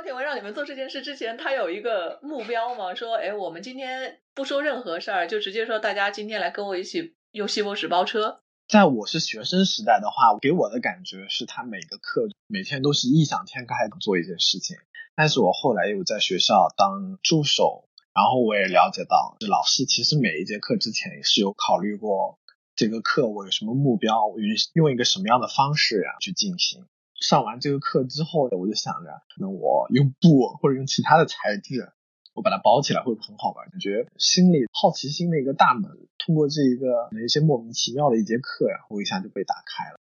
高田文让你们做这件事之前，他有一个目标吗？说，哎，我们今天不说任何事儿，就直接说大家今天来跟我一起用西博士包车。在我是学生时代的话，给我的感觉是他每个课每天都是异想天开的做一件事情。但是我后来又在学校当助手，然后我也了解到，老师其实每一节课之前也是有考虑过这个课我有什么目标，我用用一个什么样的方式呀去进行。上完这个课之后，我就想着，那我用布或者用其他的材质，我把它包起来会很好玩？感觉心里好奇心的一个大门，通过这一个一些莫名其妙的一节课，然后一下就被打开了。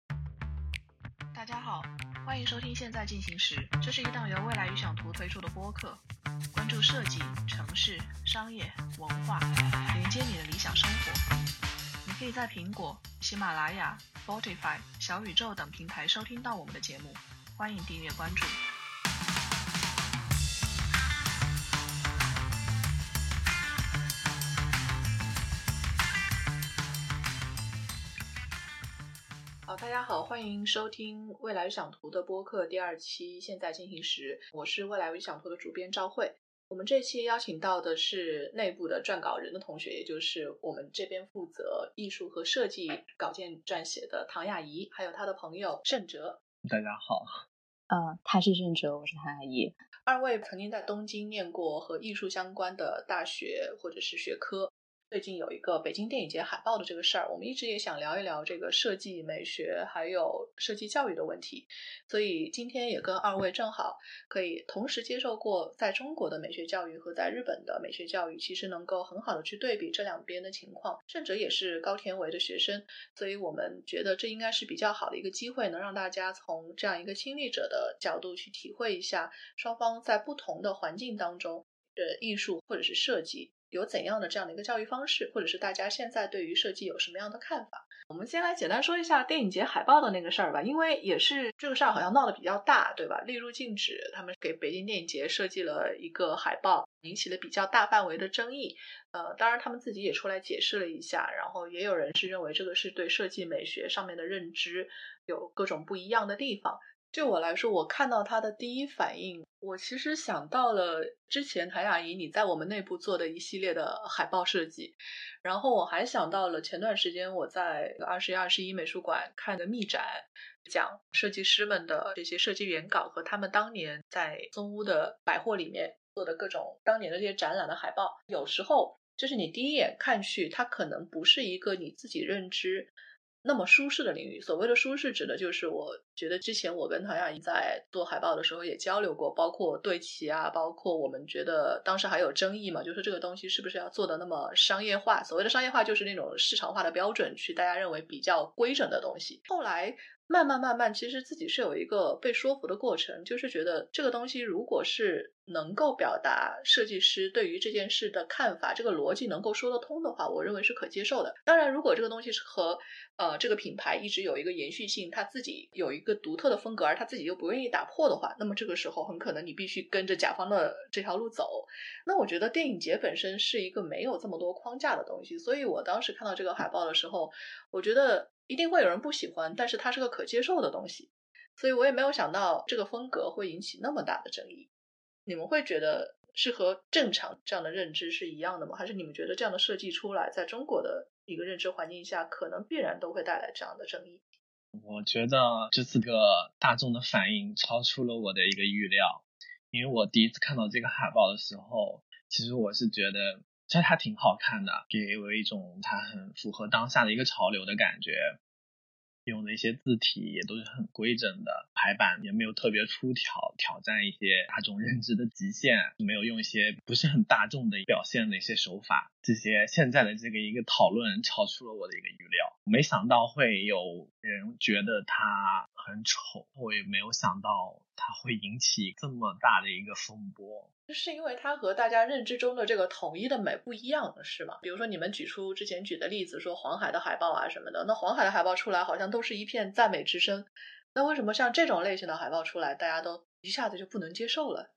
大家好，欢迎收听《现在进行时》，这是一档由未来预想图推出的播客，关注设计、城市、商业、文化，连接你的理想生活。你可以在苹果、喜马拉雅。Spotify、小宇宙等平台收听到我们的节目，欢迎订阅关注。好，大家好，欢迎收听未来想图的播客第二期，现在进行时，我是未来预想图的主编赵慧。我们这期邀请到的是内部的撰稿人的同学，也就是我们这边负责艺术和设计稿件撰写的唐雅怡，还有她的朋友盛哲。大家好，呃，他是盛哲，我是唐雅怡。二位曾经在东京念过和艺术相关的大学或者是学科。最近有一个北京电影节海报的这个事儿，我们一直也想聊一聊这个设计美学还有设计教育的问题，所以今天也跟二位正好可以同时接受过在中国的美学教育和在日本的美学教育，其实能够很好的去对比这两边的情况。甚至也是高田唯的学生，所以我们觉得这应该是比较好的一个机会，能让大家从这样一个亲历者的角度去体会一下双方在不同的环境当中的艺术或者是设计。有怎样的这样的一个教育方式，或者是大家现在对于设计有什么样的看法？我们先来简单说一下电影节海报的那个事儿吧，因为也是这个事儿好像闹得比较大，对吧？列入禁止，他们给北京电影节设计了一个海报，引起了比较大范围的争议。呃，当然他们自己也出来解释了一下，然后也有人是认为这个是对设计美学上面的认知有各种不一样的地方。就我来说，我看到他的第一反应，我其实想到了之前谭雅怡你在我们内部做的一系列的海报设计，然后我还想到了前段时间我在二十一二十一美术馆看的密展，讲设计师们的这些设计原稿和他们当年在松屋的百货里面做的各种当年的这些展览的海报，有时候就是你第一眼看去，它可能不是一个你自己认知。那么舒适的领域，所谓的舒适指的就是，我觉得之前我跟唐雅怡在做海报的时候也交流过，包括对齐啊，包括我们觉得当时还有争议嘛，就是这个东西是不是要做的那么商业化？所谓的商业化就是那种市场化的标准，去大家认为比较规整的东西。后来。慢慢慢慢，其实自己是有一个被说服的过程，就是觉得这个东西如果是能够表达设计师对于这件事的看法，这个逻辑能够说得通的话，我认为是可接受的。当然，如果这个东西是和呃这个品牌一直有一个延续性，他自己有一个独特的风格，而他自己又不愿意打破的话，那么这个时候很可能你必须跟着甲方的这条路走。那我觉得电影节本身是一个没有这么多框架的东西，所以我当时看到这个海报的时候，我觉得。一定会有人不喜欢，但是它是个可接受的东西，所以我也没有想到这个风格会引起那么大的争议。你们会觉得是和正常这样的认知是一样的吗？还是你们觉得这样的设计出来，在中国的一个认知环境下，可能必然都会带来这样的争议？我觉得这次个大众的反应超出了我的一个预料，因为我第一次看到这个海报的时候，其实我是觉得。其实它挺好看的，给我一种它很符合当下的一个潮流的感觉。用的一些字体也都是很规整的，排版也没有特别出挑，挑战一些大众认知的极限，没有用一些不是很大众的表现的一些手法。这些现在的这个一个讨论超出了我的一个预料，没想到会有人觉得它很丑，我也没有想到它会引起这么大的一个风波。是因为它和大家认知中的这个统一的美不一样，是吗？比如说你们举出之前举的例子，说黄海的海报啊什么的，那黄海的海报出来好像都是一片赞美之声，那为什么像这种类型的海报出来，大家都一下子就不能接受了？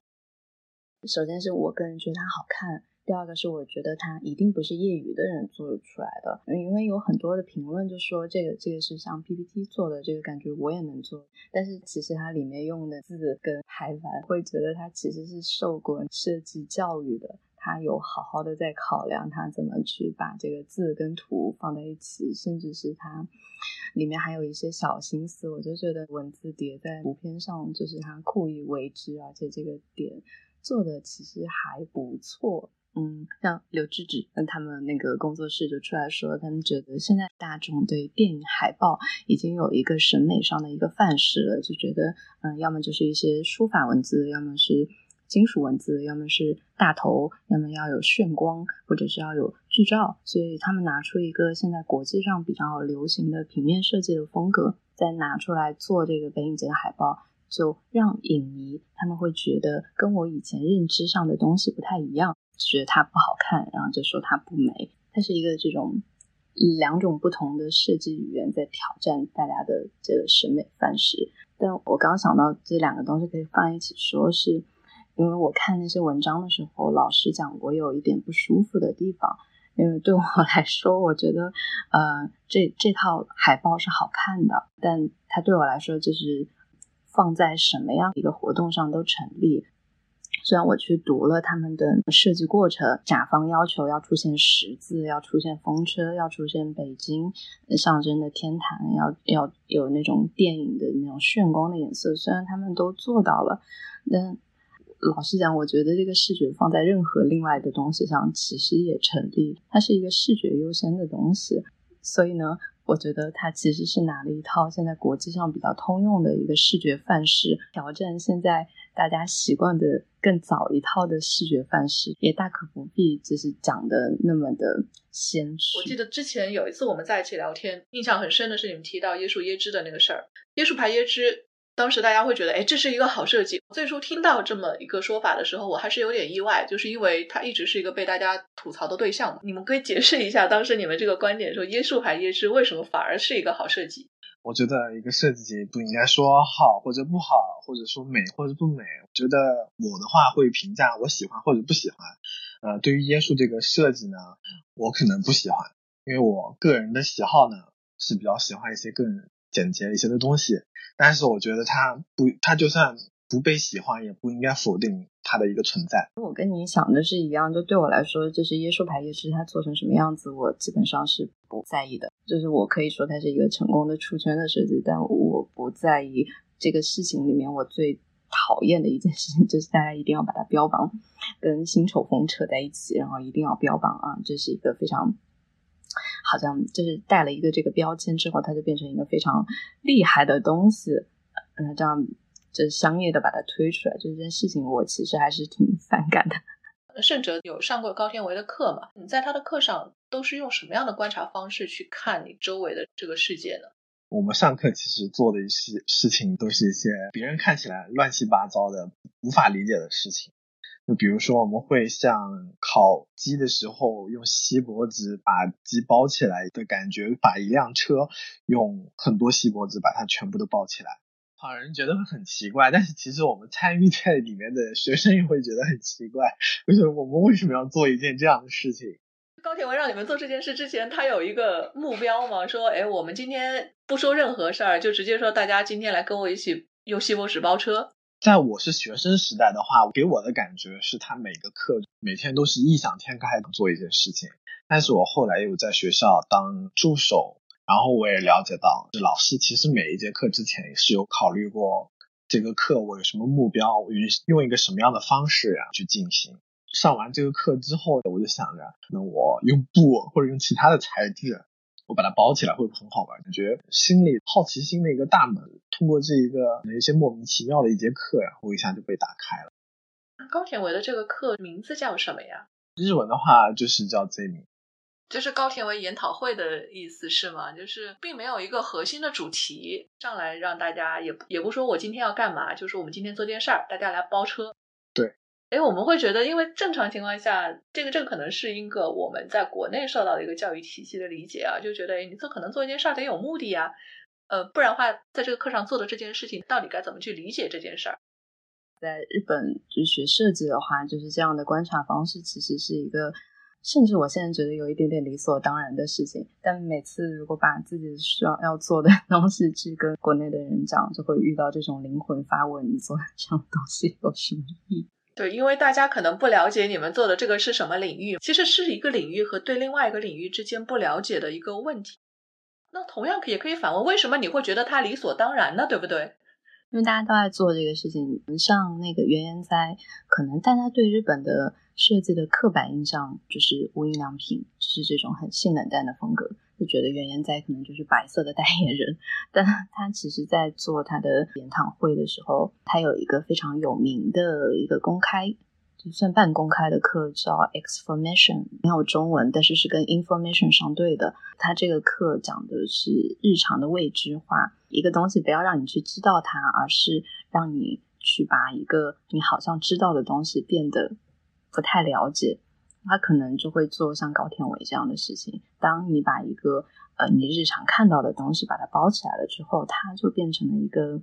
首先是我个人觉得它好看，第二个是我觉得他一定不是业余的人做出来的，因为有很多的评论就说这个这个是像 PPT 做的，这个感觉我也能做，但是其实它里面用的字跟排版，会觉得它其实是受过设计教育的。他有好好的在考量他怎么去把这个字跟图放在一起，甚至是他里面还有一些小心思，我就觉得文字叠在图片上，就是他故意为之，而且这个点做的其实还不错。嗯，像刘志志跟他们那个工作室就出来说，他们觉得现在大众对电影海报已经有一个审美上的一个范式了，就觉得嗯，要么就是一些书法文字，要么是。金属文字，要么是大头，要么要有炫光，或者是要有剧照，所以他们拿出一个现在国际上比较流行的平面设计的风格，再拿出来做这个北影节的海报，就让影迷他们会觉得跟我以前认知上的东西不太一样，觉得它不好看，然后就说它不美。它是一个这种两种不同的设计语言在挑战大家的这个审美范式。但我刚想到这两个东西可以放一起说，是。因为我看那些文章的时候，老师讲，我有一点不舒服的地方。因为对我来说，我觉得，呃，这这套海报是好看的，但它对我来说就是放在什么样一个活动上都成立。虽然我去读了他们的设计过程，甲方要求要出现十字，要出现风车，要出现北京象征的天坛，要要有那种电影的那种炫光的颜色，虽然他们都做到了，但。老实讲，我觉得这个视觉放在任何另外的东西上，其实也成立。它是一个视觉优先的东西，所以呢，我觉得它其实是拿了一套现在国际上比较通用的一个视觉范式，挑战现在大家习惯的更早一套的视觉范式，也大可不必就是讲的那么的先驱。我记得之前有一次我们在一起聊天，印象很深的是你们提到椰树椰汁的那个事儿，椰树牌椰汁。当时大家会觉得，哎，这是一个好设计。最初听到这么一个说法的时候，我还是有点意外，就是因为它一直是一个被大家吐槽的对象嘛。你们可以解释一下，当时你们这个观点，说椰树牌椰汁为什么反而是一个好设计？我觉得一个设计不应该说好或者不好，或者说美或者不美。我觉得我的话会评价我喜欢或者不喜欢。呃，对于椰树这个设计呢，我可能不喜欢，因为我个人的喜好呢是比较喜欢一些更简洁一些的东西。但是我觉得它不，它就算不被喜欢，也不应该否定它的一个存在。我跟你想的是一样，就对我来说，就是椰树牌椰汁它做成什么样子，我基本上是不在意的。就是我可以说它是一个成功的出圈的设计，但我不在意这个事情里面我最讨厌的一件事情，就是大家一定要把它标榜跟新丑风扯在一起，然后一定要标榜啊，这是一个非常。好像就是带了一个这个标签之后，它就变成一个非常厉害的东西，嗯，这样就是商业的把它推出来，这件事情我其实还是挺反感的。盛哲有上过高天维的课嘛？你在他的课上都是用什么样的观察方式去看你周围的这个世界呢？我们上课其实做的一些事情都是一些别人看起来乱七八糟的、无法理解的事情。就比如说，我们会像烤鸡的时候用锡箔纸把鸡包起来的感觉，把一辆车用很多锡箔纸把它全部都包起来，好人觉得会很奇怪。但是其实我们参与在里面的学生也会觉得很奇怪，就是我们为什么要做一件这样的事情？高铁文让你们做这件事之前，他有一个目标吗？说，哎，我们今天不说任何事儿，就直接说大家今天来跟我一起用锡箔纸包车。在我是学生时代的话，给我的感觉是他每个课每天都是异想天开的做一件事情。但是我后来又在学校当助手，然后我也了解到，老师其实每一节课之前也是有考虑过这个课我有什么目标，用用一个什么样的方式啊去进行。上完这个课之后，我就想着，那我用布或者用其他的材质。我把它包起来会不会很好玩？感觉心里好奇心的一个大门，通过这一个一些莫名其妙的一节课，呀，我一下就被打开了。高田唯的这个课名字叫什么呀？日文的话就是叫 Z 名，就是高田为研讨会的意思是吗？就是并没有一个核心的主题上来让大家也也不说我今天要干嘛，就是我们今天做件事儿，大家来包车。对。哎，我们会觉得，因为正常情况下，这个这个可能是一个我们在国内受到的一个教育体系的理解啊，就觉得，哎，你这可能做一件事儿得有目的呀，呃，不然的话，在这个课上做的这件事情，到底该怎么去理解这件事儿？在日本就学设计的话，就是这样的观察方式，其实是一个。甚至我现在觉得有一点点理所当然的事情，但每次如果把自己需要要做的 东西去跟国内的人讲，就会遇到这种灵魂发问：你做这样东西有什么意义？对，因为大家可能不了解你们做的这个是什么领域，其实是一个领域和对另外一个领域之间不了解的一个问题。那同样也可以反问：为什么你会觉得它理所当然呢？对不对？因为大家都在做这个事情，像那个原研哉，可能大家对日本的。设计的刻板印象就是无印良品是这种很性冷淡的风格，就觉得原研哉可能就是白色的代言人。但 他其实在做他的研讨会的时候，他有一个非常有名的一个公开，就算半公开的课叫 Exformation，没有中文，但是是跟 Information 相对的。他这个课讲的是日常的未知化，一个东西不要让你去知道它，而是让你去把一个你好像知道的东西变得。不太了解，他可能就会做像高天伟这样的事情。当你把一个呃你日常看到的东西把它包起来了之后，它就变成了一个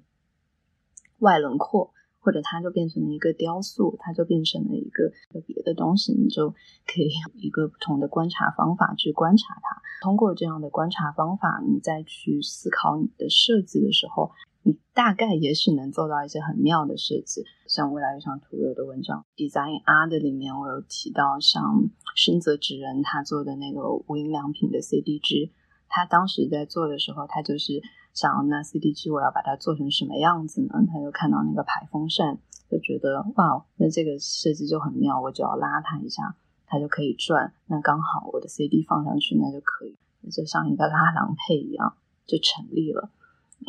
外轮廓，或者它就变成了一个雕塑，它就变成了一个别的东西。你就可以有一个不同的观察方法去观察它。通过这样的观察方法，你再去思考你的设计的时候。你大概也许能做到一些很妙的设计，像未来日常图有的文章 Design R 的里面，我有提到像深泽直人他做的那个无印良品的 CDG，他当时在做的时候，他就是想那 CDG 我要把它做成什么样子呢？他就看到那个排风扇，就觉得哇，那这个设计就很妙，我只要拉它一下，它就可以转，那刚好我的 CD 放上去，那就可以，就像一个拉郎配一样，就成立了。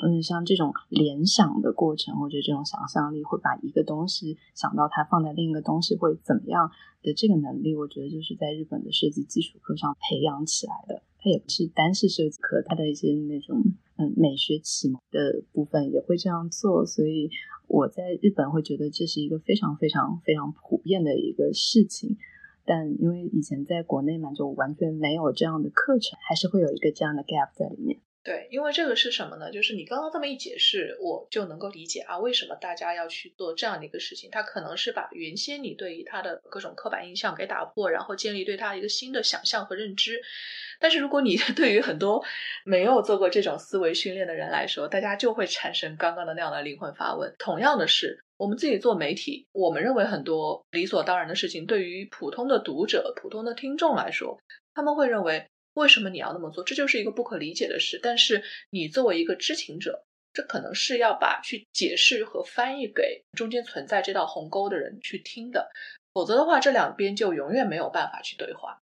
嗯，像这种联想的过程，或者这种想象力，会把一个东西想到它放在另一个东西会怎么样的这个能力，我觉得就是在日本的设计基础课上培养起来的。它也不是单是设计课，它的一些那种嗯美学启蒙的部分也会这样做。所以我在日本会觉得这是一个非常非常非常普遍的一个事情。但因为以前在国内嘛，就完全没有这样的课程，还是会有一个这样的 gap 在里面。对，因为这个是什么呢？就是你刚刚这么一解释，我就能够理解啊，为什么大家要去做这样的一个事情？他可能是把原先你对于他的各种刻板印象给打破，然后建立对他一个新的想象和认知。但是如果你 对于很多没有做过这种思维训练的人来说，大家就会产生刚刚的那样的灵魂发问。同样的是，我们自己做媒体，我们认为很多理所当然的事情，对于普通的读者、普通的听众来说，他们会认为。为什么你要那么做？这就是一个不可理解的事。但是你作为一个知情者，这可能是要把去解释和翻译给中间存在这道鸿沟的人去听的，否则的话，这两边就永远没有办法去对话。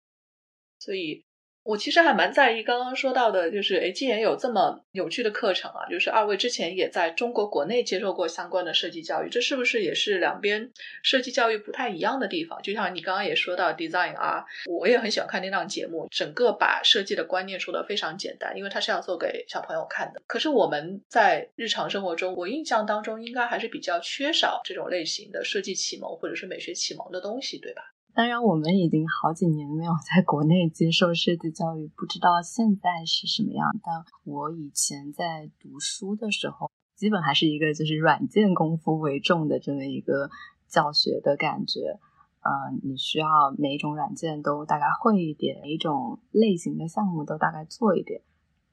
所以。我其实还蛮在意刚刚说到的，就是哎，既然有这么有趣的课程啊，就是二位之前也在中国国内接受过相关的设计教育，这是不是也是两边设计教育不太一样的地方？就像你刚刚也说到 Design 啊，我也很喜欢看那档节目，整个把设计的观念说的非常简单，因为它是要做给小朋友看的。可是我们在日常生活中，我印象当中应该还是比较缺少这种类型的设计启蒙或者是美学启蒙的东西，对吧？当然，我们已经好几年没有在国内接受设计教育，不知道现在是什么样。但我以前在读书的时候，基本还是一个就是软件功夫为重的这么一个教学的感觉。呃，你需要每一种软件都大概会一点，每一种类型的项目都大概做一点，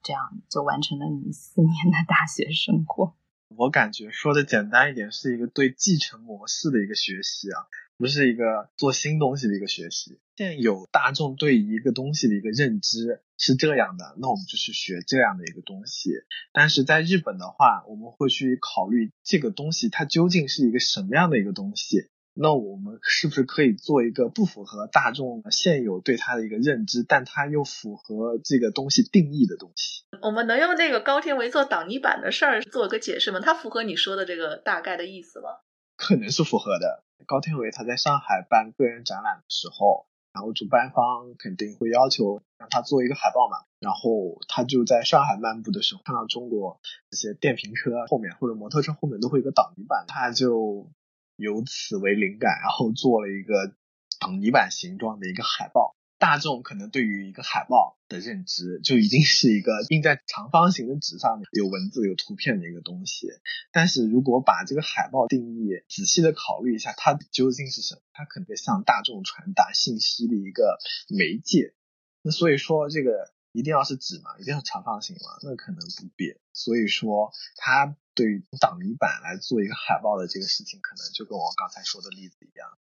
这样就完成了你四年的大学生活。我感觉说的简单一点，是一个对继承模式的一个学习啊。不是一个做新东西的一个学习，现有大众对一个东西的一个认知是这样的，那我们就去学这样的一个东西。但是在日本的话，我们会去考虑这个东西它究竟是一个什么样的一个东西，那我们是不是可以做一个不符合大众现有对它的一个认知，但它又符合这个东西定义的东西？我们能用那个高天维做挡泥板的事儿做个解释吗？它符合你说的这个大概的意思吗？可能是符合的。高天伟他在上海办个人展览的时候，然后主办方肯定会要求让他做一个海报嘛，然后他就在上海漫步的时候，看到中国这些电瓶车后面或者摩托车后面都会有个挡泥板，他就由此为灵感，然后做了一个挡泥板形状的一个海报。大众可能对于一个海报的认知就已经是一个印在长方形的纸上面有文字有图片的一个东西。但是如果把这个海报定义仔细的考虑一下，它究竟是什么？它可能向大众传达信息的一个媒介。那所以说这个。一定要是纸嘛？一定要长方形嘛？那可能不变。所以说，它对于挡泥板来做一个海报的这个事情，可能就跟我刚才说的例子一样。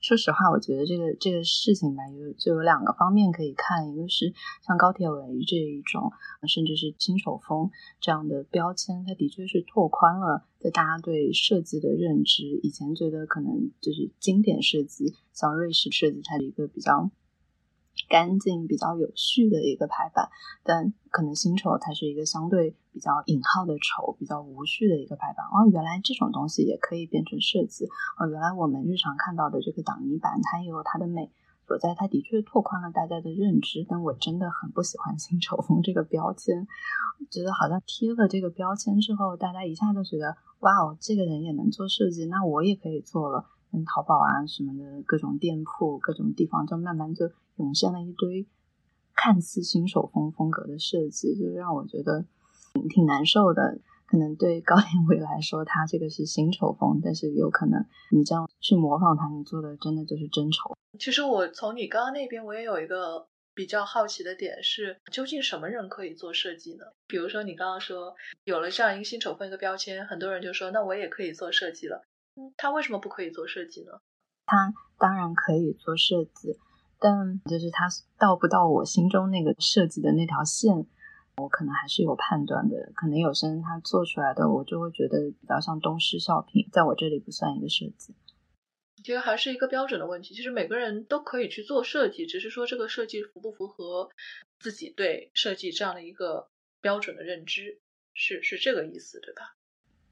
说实话，我觉得这个这个事情吧，有就有两个方面可以看。一个是像高铁围这一种，甚至是新手风这样的标签，它的确是拓宽了在大家对设计的认知。以前觉得可能就是经典设计，像瑞士设计，它的一个比较。干净、比较有序的一个排版，但可能新丑它是一个相对比较引号的丑、比较无序的一个排版。哦，原来这种东西也可以变成设计。哦，原来我们日常看到的这个挡泥板，它也有它的美所在。它的确拓宽了大家的认知。但我真的很不喜欢“新丑风”这个标签，觉得好像贴了这个标签之后，大家一下就觉得哇哦，这个人也能做设计，那我也可以做了。跟淘宝啊什么的各种店铺、各种地方，就慢慢就。涌现了一堆看似新手风风格的设计，就让我觉得挺难受的。可能对高田伟来说，他这个是新丑风，但是有可能你这样去模仿他，你做的真的就是真丑。其实我从你刚刚那边，我也有一个比较好奇的点是，究竟什么人可以做设计呢？比如说你刚刚说有了这样一个新丑风一个标签，很多人就说那我也可以做设计了。嗯，他为什么不可以做设计呢？他当然可以做设计。但就是他到不到我心中那个设计的那条线，我可能还是有判断的。可能有些人他做出来的，我就会觉得比较像东施效颦，在我这里不算一个设计。其实还是一个标准的问题。其实每个人都可以去做设计，只是说这个设计符不符合自己对设计这样的一个标准的认知，是是这个意思，对吧？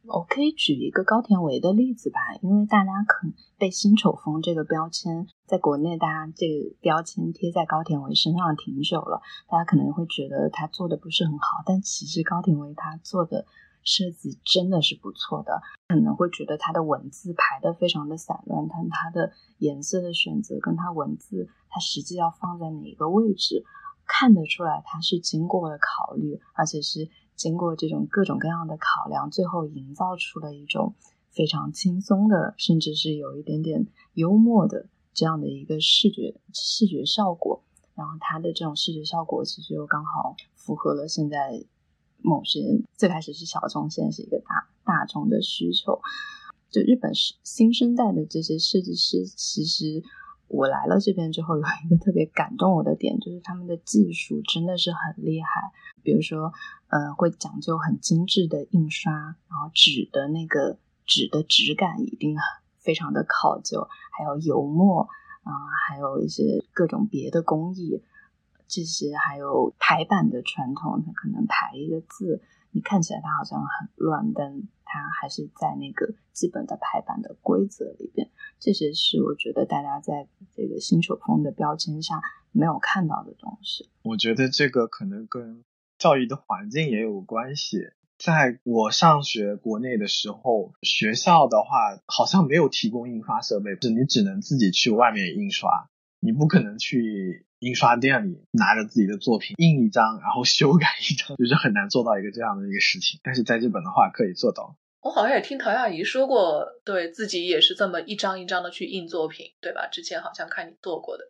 我可以举一个高田唯的例子吧，因为大家可能被“新丑风”这个标签，在国内大家这个标签贴在高田唯身上挺久了，大家可能会觉得他做的不是很好，但其实高田唯他做的设计真的是不错的，可能会觉得他的文字排的非常的散乱，但他的颜色的选择跟他文字，他实际要放在哪一个位置，看得出来他是经过了考虑，而且是。经过这种各种各样的考量，最后营造出了一种非常轻松的，甚至是有一点点幽默的这样的一个视觉视觉效果。然后它的这种视觉效果，其实又刚好符合了现在某些最开始是小众，现在是一个大大众的需求。就日本是新生代的这些设计师，其实我来了这边之后，有一个特别感动我的点，就是他们的技术真的是很厉害。比如说，呃，会讲究很精致的印刷，然后纸的那个纸的质感一定非常的考究，还有油墨啊，还有一些各种别的工艺，这些还有排版的传统，它可能排一个字，你看起来它好像很乱，但它还是在那个基本的排版的规则里边。这些是我觉得大家在这个新手风的标签下没有看到的东西。我觉得这个可能跟教育的环境也有关系。在我上学国内的时候，学校的话好像没有提供印刷设备，就你只能自己去外面印刷，你不可能去印刷店里拿着自己的作品印一张，然后修改一张，就是很难做到一个这样的一个事情。但是在日本的话可以做到。我好像也听陶亚怡说过，对自己也是这么一张一张的去印作品，对吧？之前好像看你做过的。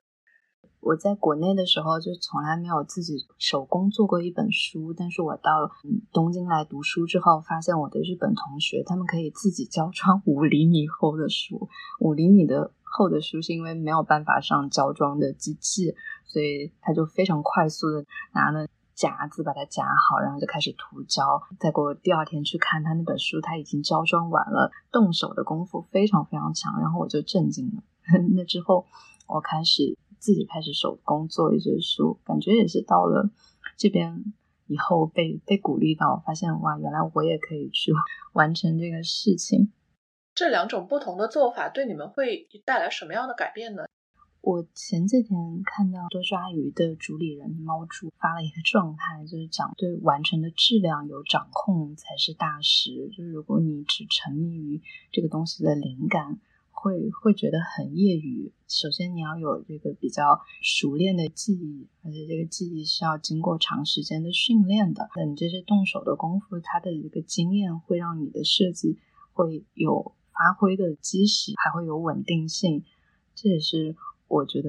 我在国内的时候就从来没有自己手工做过一本书，但是我到东京来读书之后，发现我的日本同学他们可以自己胶装五厘米厚的书，五厘米的厚的书是因为没有办法上胶装的机器，所以他就非常快速的拿了夹子把它夹好，然后就开始涂胶。再过第二天去看他那本书，他已经胶装完了，动手的功夫非常非常强，然后我就震惊了。那之后我开始。自己开始手工做一些书，感觉也是到了这边以后被被鼓励到，发现哇，原来我也可以去完成这个事情。这两种不同的做法对你们会带来什么样的改变呢？我前几天看到多抓鱼的主理人猫主发了一个状态，就是讲对完成的质量有掌控才是大师。就是如果你只沉迷于这个东西的灵感。会会觉得很业余。首先你要有这个比较熟练的技艺，而且这个技艺是要经过长时间的训练的。那你这些动手的功夫，它的一个经验会让你的设计会有发挥的基石，还会有稳定性。这也是我觉得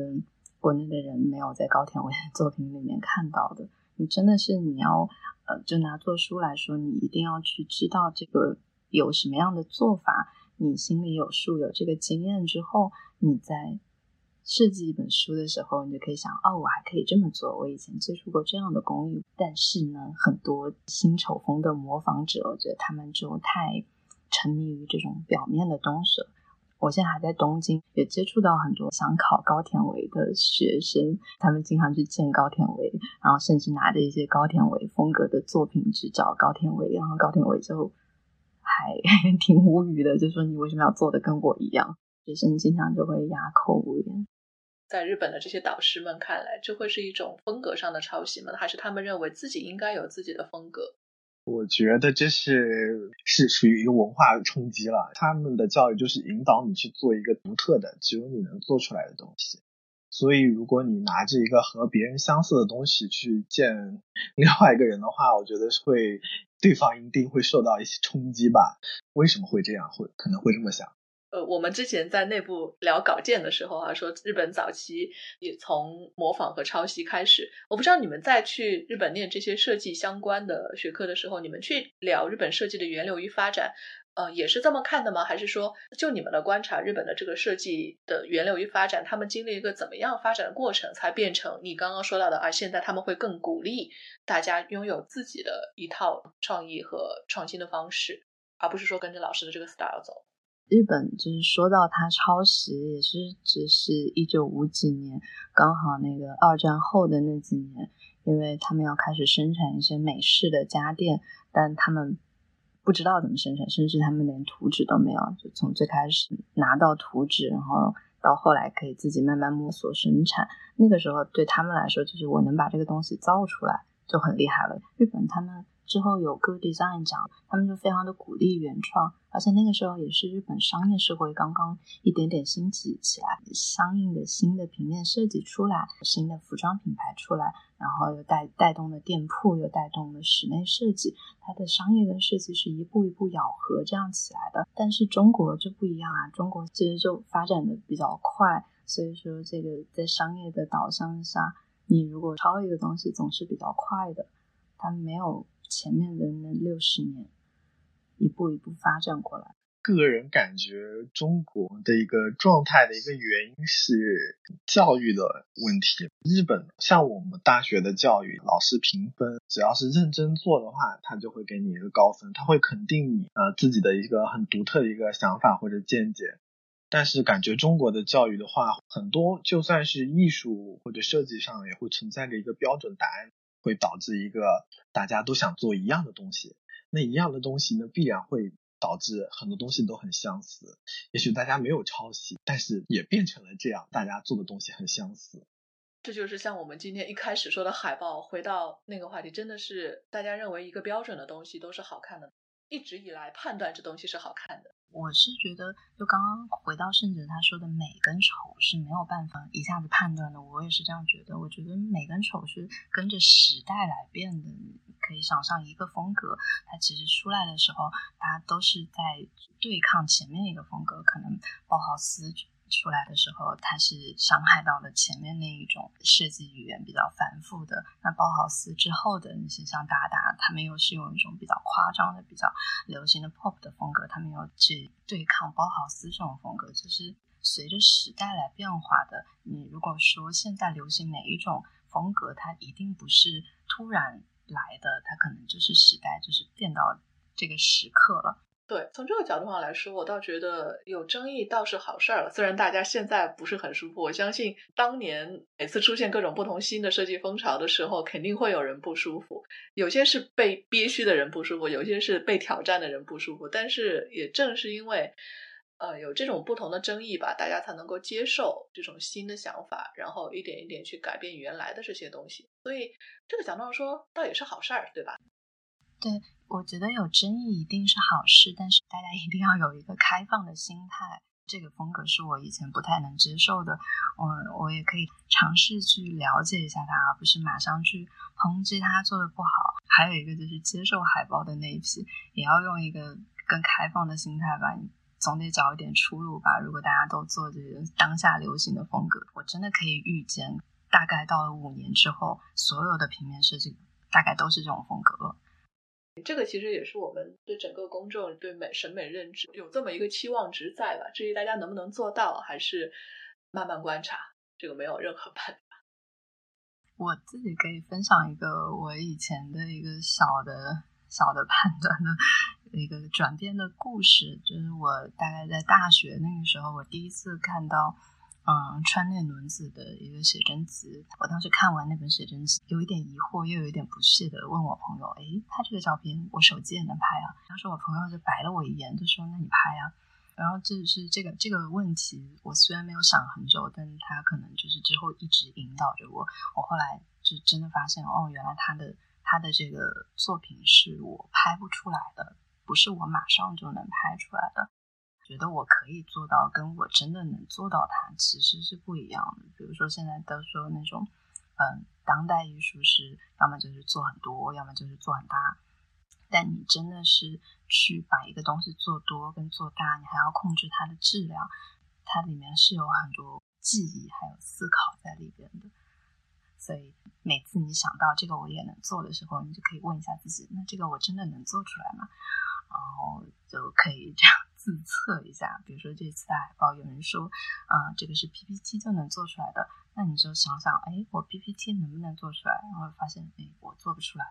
国内的人没有在高田唯的作品里面看到的。你真的是你要呃，就拿做书来说，你一定要去知道这个有什么样的做法，你心里有数，有这个经验之后，你在设计一本书的时候，你就可以想，哦，我还可以这么做，我以前接触过这样的工艺。但是呢，很多新丑风的模仿者，我觉得他们就太沉迷于这种表面的东西了。我现在还在东京，也接触到很多想考高田唯的学生，他们经常去见高田唯，然后甚至拿着一些高田唯风格的作品去找高田唯，然后高田唯就还 挺无语的，就说你为什么要做的跟我一样？学生经常就会哑口无言。在日本的这些导师们看来，这会是一种风格上的抄袭吗？还是他们认为自己应该有自己的风格？我觉得这是是属于一个文化冲击了。他们的教育就是引导你去做一个独特的、只有你能做出来的东西。所以，如果你拿着一个和别人相似的东西去见另外一个人的话，我觉得会对方一定会受到一些冲击吧。为什么会这样？会可能会这么想。呃，我们之前在内部聊稿件的时候啊，说日本早期也从模仿和抄袭开始。我不知道你们在去日本念这些设计相关的学科的时候，你们去聊日本设计的源流与发展，呃，也是这么看的吗？还是说，就你们的观察，日本的这个设计的源流与发展，他们经历一个怎么样发展的过程，才变成你刚刚说到的啊？现在他们会更鼓励大家拥有自己的一套创意和创新的方式，而不是说跟着老师的这个 style 走。日本就是说到它抄袭，也是只是一九五几年，刚好那个二战后的那几年，因为他们要开始生产一些美式的家电，但他们不知道怎么生产，甚至他们连图纸都没有，就从最开始拿到图纸，然后到后来可以自己慢慢摸索生产，那个时候对他们来说，就是我能把这个东西造出来就很厉害了。日本他们。之后有 Good Design 奖，他们就非常的鼓励原创，而且那个时候也是日本商业社会刚刚一点点兴起起来，相应的新的平面设计出来，新的服装品牌出来，然后又带带动了店铺，又带动了室内设计，它的商业跟设计是一步一步咬合这样起来的。但是中国就不一样啊，中国其实就发展的比较快，所以说这个在商业的导向下，你如果抄一个东西总是比较快的，它没有。前面的那六十年，一步一步发展过来。个人感觉，中国的一个状态的一个原因是教育的问题。日本像我们大学的教育，老师评分，只要是认真做的话，他就会给你一个高分，他会肯定你呃自己的一个很独特的一个想法或者见解。但是感觉中国的教育的话，很多就算是艺术或者设计上，也会存在着一个标准答案。会导致一个大家都想做一样的东西，那一样的东西呢，必然会导致很多东西都很相似。也许大家没有抄袭，但是也变成了这样，大家做的东西很相似。这就是像我们今天一开始说的海报，回到那个话题，真的是大家认为一个标准的东西都是好看的，一直以来判断这东西是好看的。我是觉得，就刚刚回到圣哲他说的美跟丑是没有办法一下子判断的。我也是这样觉得。我觉得美跟丑是跟着时代来变的。可以想象一个风格，它其实出来的时候，它都是在对抗前面一个风格，可能包豪斯。出来的时候，它是伤害到了前面那一种设计语言比较繁复的。那包豪斯之后的那些像达达，他们又是用一种比较夸张的、比较流行的 pop 的风格，他们又去对抗包豪斯这种风格，就是随着时代来变化的。你如果说现在流行哪一种风格，它一定不是突然来的，它可能就是时代就是变到这个时刻了。对，从这个角度上来说，我倒觉得有争议倒是好事儿了。虽然大家现在不是很舒服，我相信当年每次出现各种不同新的设计风潮的时候，肯定会有人不舒服。有些是被憋屈的人不舒服，有些是被挑战的人不舒服。但是也正是因为，呃，有这种不同的争议吧，大家才能够接受这种新的想法，然后一点一点去改变原来的这些东西。所以这个角度上说，倒也是好事儿，对吧？对，我觉得有争议一定是好事，但是大家一定要有一个开放的心态。这个风格是我以前不太能接受的，我我也可以尝试去了解一下它，而不是马上去抨击它做的不好。还有一个就是接受海报的那一批，也要用一个更开放的心态吧，你总得找一点出路吧。如果大家都做这个当下流行的风格，我真的可以预见，大概到了五年之后，所有的平面设计大概都是这种风格了。这个其实也是我们对整个公众对美审美认知有这么一个期望值在吧？至于大家能不能做到，还是慢慢观察，这个没有任何办法。我自己可以分享一个我以前的一个小的小的判断的一个转变的故事，就是我大概在大学那个时候，我第一次看到。嗯，川内轮子的一个写真集，我当时看完那本写真集，有一点疑惑，又有一点不屑的问我朋友：“哎，他这个照片我手机也能拍啊？”当时我朋友就白了我一眼，就说：“那你拍啊。”然后这是这个这个问题，我虽然没有想很久，但他可能就是之后一直引导着我。我后来就真的发现，哦，原来他的他的这个作品是我拍不出来的，不是我马上就能拍出来的。觉得我可以做到，跟我真的能做到它其实是不一样的。比如说现在都说那种，嗯，当代艺术是要么就是做很多，要么就是做很大。但你真的是去把一个东西做多跟做大，你还要控制它的质量，它里面是有很多记忆还有思考在里边的。所以每次你想到这个我也能做的时候，你就可以问一下自己：那这个我真的能做出来吗？然后就可以这样。自测一下，比如说这次的海报，有人说，啊，这个是 PPT 就能做出来的，那你就想想，哎，我 PPT 能不能做出来？然后发现，哎，我做不出来。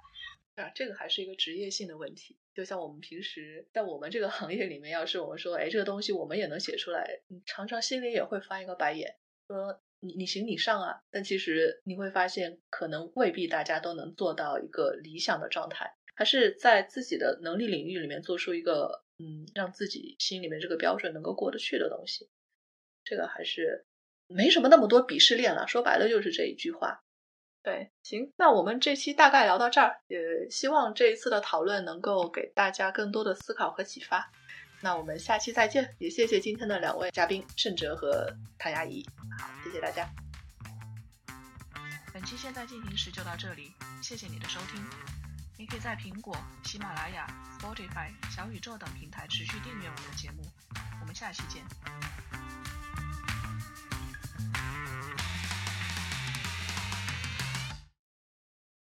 啊，这个还是一个职业性的问题。就像我们平时在我们这个行业里面，要是我们说，哎，这个东西我们也能写出来，你常常心里也会翻一个白眼，说你你行你上啊。但其实你会发现，可能未必大家都能做到一个理想的状态，还是在自己的能力领域里面做出一个。嗯，让自己心里面这个标准能够过得去的东西，这个还是没什么那么多鄙视链了。说白了就是这一句话。对，行，那我们这期大概聊到这儿，也希望这一次的讨论能够给大家更多的思考和启发。那我们下期再见，也谢谢今天的两位嘉宾盛哲和唐雅怡。好，谢谢大家。本期现在进行时就到这里，谢谢你的收听。你可以在苹果、喜马拉雅、Spotify、小宇宙等平台持续订阅我们的节目。我们下期见。